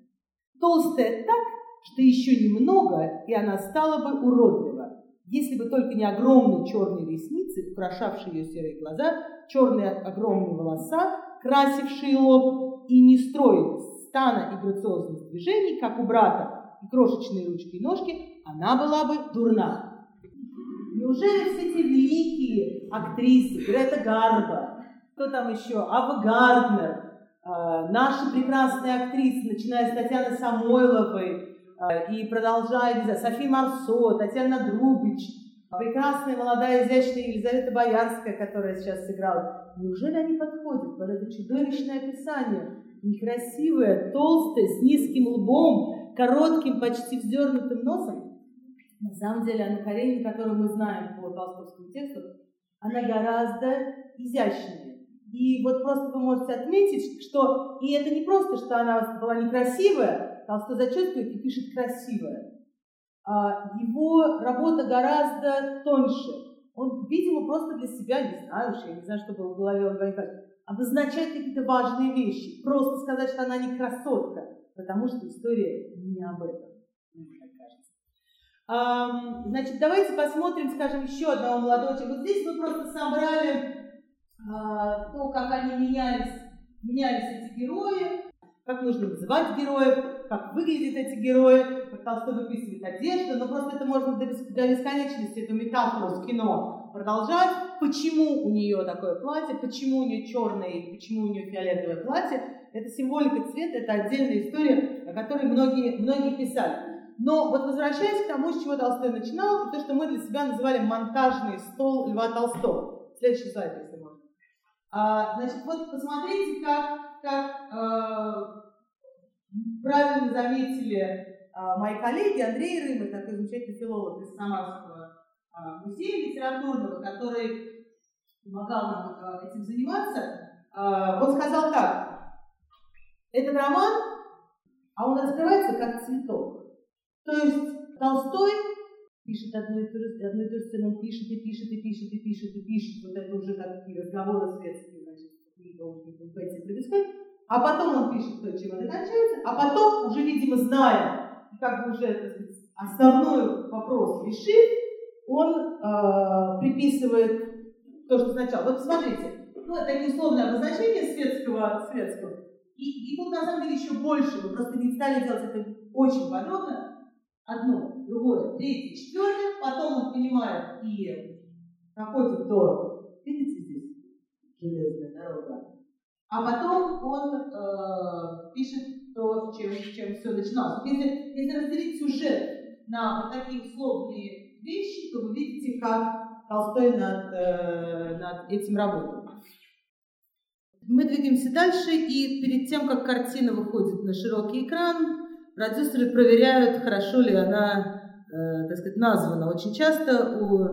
Толстая так, что еще немного, и она стала бы уродлива, если бы только не огромные черные ресницы, украшавшие ее серые глаза, черные огромные волоса, красившие лоб, и не стройность стана и грациозность движений, как у брата, и крошечные ручки и ножки, она была бы дурна. Неужели все эти великие актрисы, Грета Гарба, кто там еще, Ава Гарднер, наши прекрасные актрисы, начиная с Татьяны Самойловой и продолжая, не знаю, Софи Марсо, Татьяна Друбич, прекрасная молодая изящная Елизавета Боярская, которая сейчас сыграла. Неужели они подходят под это чудовищное описание? Некрасивая, толстая, с низким лбом, коротким, почти вздернутым носом. На самом деле Анна Каренина, которую мы знаем по толстовскому тексту, она гораздо изящнее. И вот просто вы можете отметить, что и это не просто, что она была некрасивая, Толстой зачеркивает и пишет красивая. А его работа гораздо тоньше. Он, видимо, просто для себя, не знаю уж, я не знаю, что было в голове у Гайкаша, обозначает какие-то важные вещи. Просто сказать, что она не красотка, потому что история не об этом, мне кажется. Значит, давайте посмотрим, скажем, еще одного молодого. Вот здесь мы просто собрали а, то, как они менялись, менялись эти герои, как нужно называть героев, как выглядят эти герои, как Толстой выписывает одежду, но просто это можно до бесконечности, эту метафору с кино продолжать. Почему у нее такое платье, почему у нее черное и почему у нее фиолетовое платье, это символика цвета, это отдельная история, о которой многие, многие писали. Но вот возвращаясь к тому, с чего Толстой начинал, то, что мы для себя называли монтажный стол Льва Толстого. Следующий слайд. А, значит, вот посмотрите, как, как э, правильно заметили а, мои коллеги, Андрей Рыба, такой замечательный филолог из Самарского а, музея литературного, который помогал нам а, этим заниматься, а, он сказал так, этот роман, а он раскрывается как цветок. То есть Толстой пишет одну и ту же, одну и ту же сцену, он пишет и пишет и пишет и пишет и пишет, вот это уже такие разговоры светские, значит, книга у него происходит, а потом он пишет то, чем это кончается, а потом, уже, видимо, зная, как бы уже, основной вопрос решив, он э, приписывает то, что сначала. Вот смотрите, ну, это такие условные обозначения светского, светского. И, и тут на самом деле еще больше, вы просто не стали делать это очень подробно. Одно, другое, третье, четвертое, потом он понимает и находит до, видите здесь, железная дорога, а потом он э, пишет то, чем, чем все начиналось. Если, если разделить сюжет на вот такие условные вещи, то вы видите, как Толстой над, э, над этим работал. Мы двигаемся дальше, и перед тем, как картина выходит на широкий экран, продюсеры проверяют, хорошо ли она, э, так сказать, названа. Очень часто у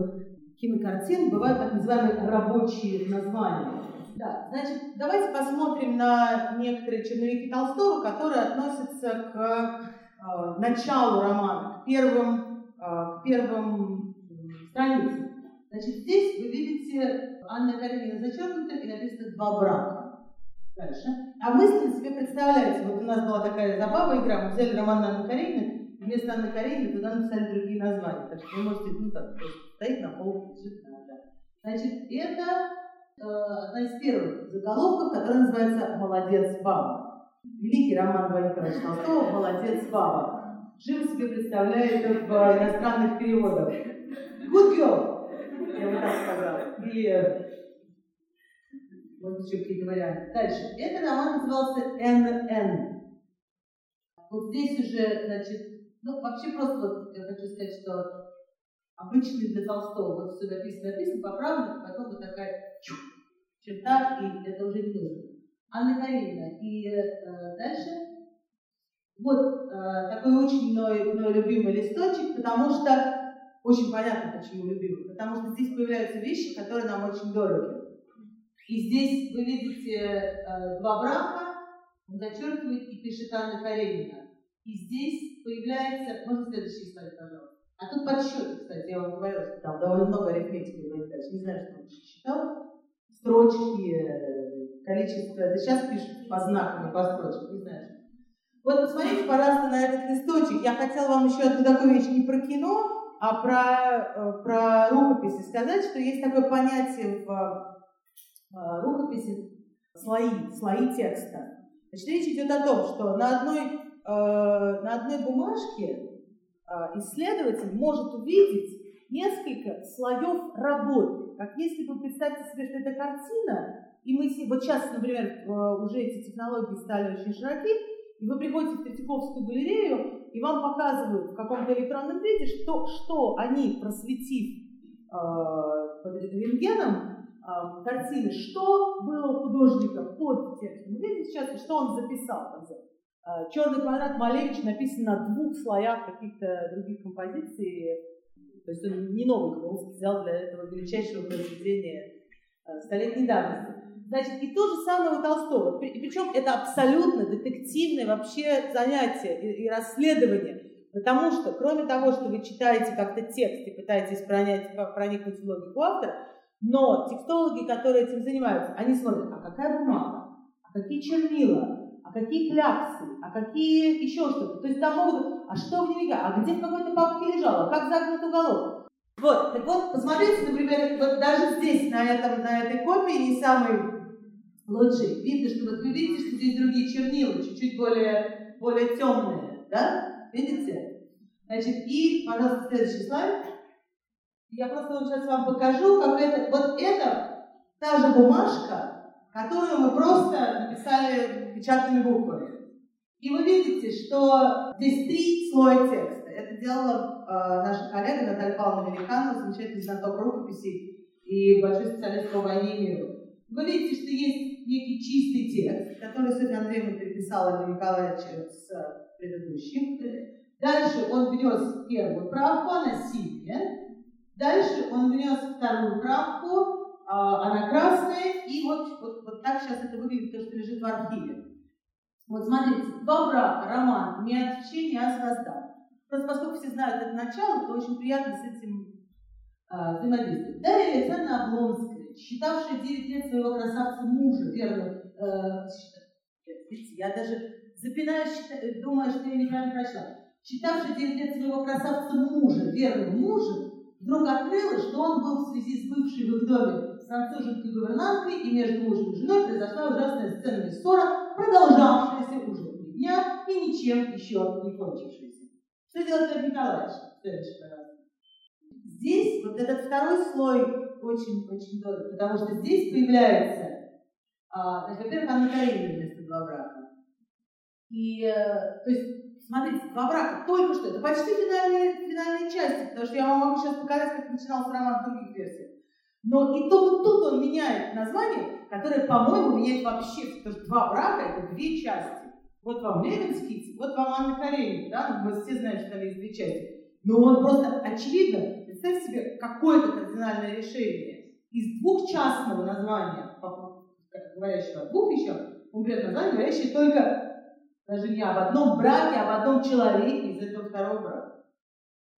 кинокартин бывают так называемые рабочие названия. Да, значит, давайте посмотрим на некоторые черновики Толстого, которые относятся к э, началу романа, к первым, э, к первым страницам. Значит, здесь вы видите Анна Каренина зачеркнута и написано «два брака». Дальше. А мысленно себе представляете, вот у нас была такая забава игра, мы взяли роман Анны Карениной, вместо Анны Карениной туда написали другие названия. Так что вы можете, ну так, стоит на полке, все да. Значит, это Э, одна из первых заголовков, которая называется «Молодец, баба». Великий роман Владимира Толстого «Молодец, баба». Живо себе представляю это в иностранных переводах. Good girl, я бы так сказала. Или вот еще какие-то варианты. Дальше. Этот роман назывался «НН». Вот здесь уже, значит, ну, вообще просто вот я хочу сказать, что обычный для Толстого, вот все написано, написано, поправлено, потом вот такая чух, черта, и это уже не нужно. Анна Каренина. И э, дальше вот э, такой очень мной, мной любимый листочек, потому что очень понятно, почему любимый, потому что здесь появляются вещи, которые нам очень дороги. И здесь вы видите э, два брака, он зачеркивает и пишет Анна Каренина. И здесь появляется, можно следующий слайд, пожалуйста. А тут подсчеты, кстати, я вам говорила, что там довольно много арифметики в. Не знаю, что он считал. Строчки, э, количество. Да сейчас пишут по знакам и по строчкам, не знаю. Вот посмотрите, пожалуйста, на этот листочек. Я хотела вам еще одну такую вещь не про кино, а про, э, про рукописи сказать, что есть такое понятие в рукописи слои, слои текста. Значит, речь идет о том, что на одной, на одной бумажке а, исследователь может увидеть несколько слоев работы. Как если бы представьте себе, что это картина, И мы вот сейчас, например, уже эти технологии стали очень широки, и вы приходите в Третьяковскую галерею, и вам показывают в каком-то электронном виде, что, что они, просветив э, под рентгеном э, картины, что было у художника под текстом. Видите сейчас, что он записал. Э, Черный квадрат Малевич написан на двух слоях каких-то других композиций. То есть он не новый Хмеловский взял для этого величайшего произведения э, столетней давности. Значит, и то же самое у Толстого. Причем это абсолютно детективное вообще занятие и, и расследование. Потому что, кроме того, что вы читаете как-то текст и пытаетесь пронять, проникнуть в логику автора, но текстологи, которые этим занимаются, они смотрят, а какая бумага, а какие чернила, а какие кляксы, а какие еще что-то. То есть там могут, а что в дневнике, а где в какой-то папке лежало, как загнут уголок. Вот, так вот, посмотрите, например, вот даже здесь, на, этом, на этой копии, не самый лучший. Видно, что вот вы видите, что здесь другие чернила, чуть-чуть более, более темные, да? Видите? Значит, и, пожалуйста, следующий слайд. Я просто вот сейчас вам покажу, как это, вот это та же бумажка, которую мы просто написали печатными буквами. И вы видите, что здесь три слоя текста. Это делала э, наша коллега Наталья Павловна Великанова, замечательный знаток рукописи и большой специалист по войне и миру. Вы видите, что есть некий чистый текст, который Софья Андреевна переписала Ивана Николаевича с предыдущим. Дальше он внес первую правку, она синяя. Дальше он внес вторую правку, а, она красная. И вот, вот, вот так сейчас это выглядит, то, что лежит в архиве. Вот смотрите, два брака, роман, не от не а звезда. Просто поскольку все знают это начало, то очень приятно с этим а, взаимодействовать. Дарья Александровна Облонская считавшая 9 лет своего красавца мужа, верно, э, я даже запинаюсь, думаю, что я неправильно прочла, считавшая 9 лет своего красавца мужа, верным мужем, вдруг открыла, что он был в связи с бывшей в их доме француженкой гувернанткой, и между мужем и женой произошла ужасная сценная ссора, продолжавшаяся уже три дня и ничем еще не кончившаяся. Что делать Лев Николаевич? Следующий, пожалуйста. Здесь вот этот второй слой очень-очень дорого, потому что здесь появляется, а, во-первых, Анна Каренина вместо два брака. И, э, то есть, смотрите, два брака только что, это почти финальные, финальные части, потому что я вам могу сейчас показать, как начинался роман в других версиях. Но и то, вот тут он меняет название, которое, по-моему, меняет вообще, потому что два брака – это две части. Вот вам Левинский, вот вам Анна Каренина, да, мы все знаем, что там есть две части. Но он просто, очевидно, представьте себе какое-то кардинальное решение из двухчастного названия, говорящего о двух вещах, он берет название, говорящее только даже не об одном браке, а об одном человеке из этого второго брака.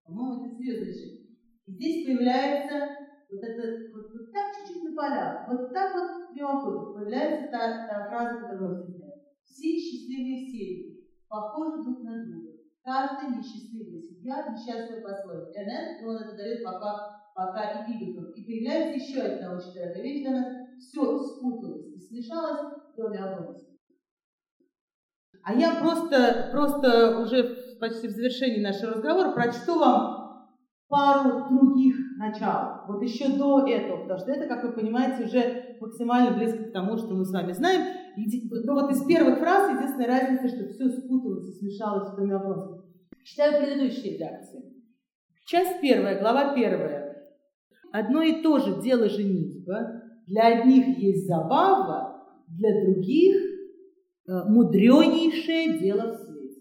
По-моему, это вещь. И здесь появляется вот это, вот, вот так чуть-чуть на полях, вот так вот мимоходом появляется та, та фраза, которую мы. Все счастливые семьи похожи друг на друга. Каждая несчастливая семья несчастная по-своему. И он это дает пока, пока эпиграфом. И появляется еще одна очень дорогая вещь для нас. Все спуталось и смешалось, кроме одного. А я просто, просто уже почти в завершении нашего разговора прочту вам пару других начал, вот еще до этого, потому что это, как вы понимаете, уже максимально близко к тому, что мы с вами знаем. Но вот из первых фраз единственная разница, что все спуталось и смешалось в доме Облонского. Читаю предыдущие редакции. Часть первая, глава первая. Одно и то же дело женитьба. Для одних есть забава, для других мудренейшее дело в свете.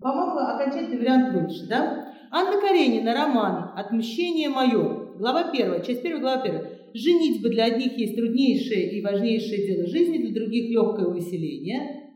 По-моему, окончательный вариант лучше, да? Анна Каренина, роман «Отмщение мое», глава первая, часть первая, глава первая. Женитьба для одних есть труднейшее и важнейшее дело жизни, для других легкое увеселение.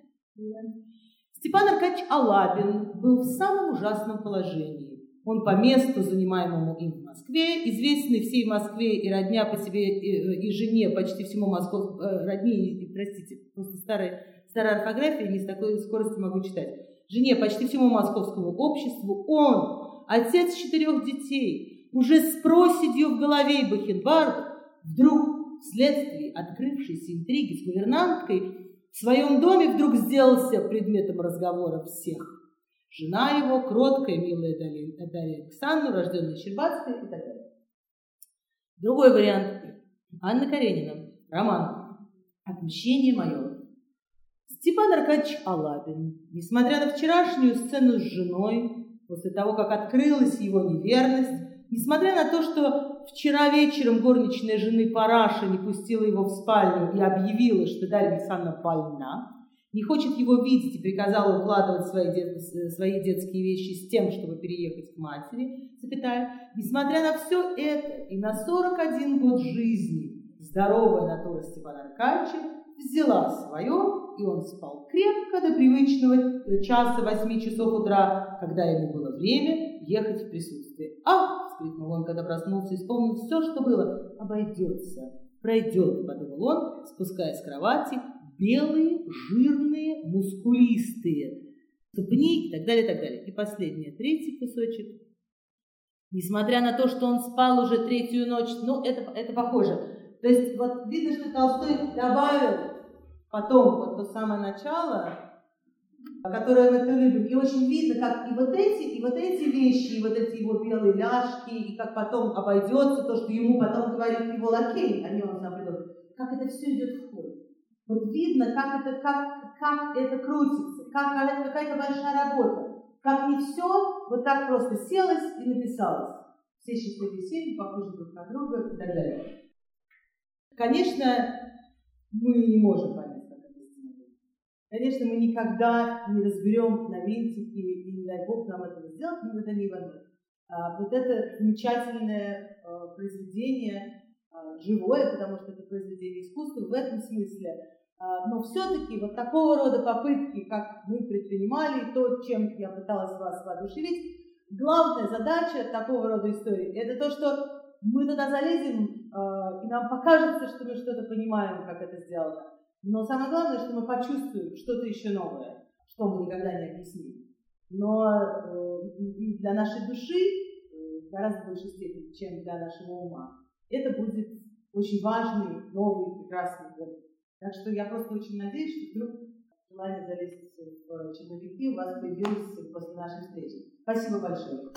Степан Аркадьевич Алабин был в самом ужасном положении. Он по месту, занимаемому им в Москве, известный всей Москве и родня по себе, и, и жене почти всему Москву, э, родни, простите, просто старая, старая орфография, не с такой скоростью могу читать. Жене почти всему московскому обществу он, отец четырех детей, уже с проседью в голове и бахенбардах, вдруг вследствие открывшейся интриги с гувернанткой в своем доме вдруг сделался предметом разговора всех. Жена его, кроткая, милая Дарья, Александровна, рожденная Щербатская и так далее. Другой вариант. Анна Каренина. Роман. Отмщение мое. Степан Аркадьевич Алабин, несмотря на вчерашнюю сцену с женой, после того, как открылась его неверность, несмотря на то, что вчера вечером горничная жены Параша не пустила его в спальню и объявила, что Дарья Александровна больна, не хочет его видеть и приказала укладывать свои, дет, свои детские вещи с тем, чтобы переехать к матери, запятая, несмотря на все это и на 41 год жизни, здоровая натура Степана Аркадьевича взяла свое, и он спал крепко до привычного часа восьми часов утра, когда ему было время ехать в присутствие. «Ах!» – вскрикнул он, когда проснулся и вспомнил все, что было. «Обойдется, пройдет», – подумал он, спускаясь с кровати, белые, жирные, мускулистые ступни и так далее, и так далее. И последний, третий кусочек. Несмотря на то, что он спал уже третью ночь, ну, это, это похоже. То есть вот видно, что Толстой добавил потом вот то самое начало, которое так любим. И очень видно, как и вот эти, и вот эти вещи, и вот эти его белые ляжки, и как потом обойдется то, что ему потом говорит его лакей, о нем сам придет, как это все идет в ход. Вот видно, как это, как, как это крутится, как какая-то большая работа, как не все вот так просто селось и написалось. Все счастливые семьи похожи друг на друга и так далее. Конечно, мы не можем понять. Конечно, мы никогда не разберем на винтики, и не дай Бог нам этого сделать, но это не возможно. А, вот это замечательное а, произведение, а, живое, потому что это произведение искусства в этом смысле, но все-таки вот такого рода попытки, как мы предпринимали, то, чем я пыталась вас воодушевить, главная задача такого рода истории – это то, что мы туда залезем, и нам покажется, что мы что-то понимаем, как это сделано. Но самое главное, что мы почувствуем что-то еще новое, что мы никогда не объясним. Но э, для нашей души, э, гораздо большей степени, чем для нашего ума, это будет очень важный, новый, прекрасный год. Так что я просто очень надеюсь, что вдруг желание залезть в черновики у вас появилось после нашей встречи. Спасибо большое.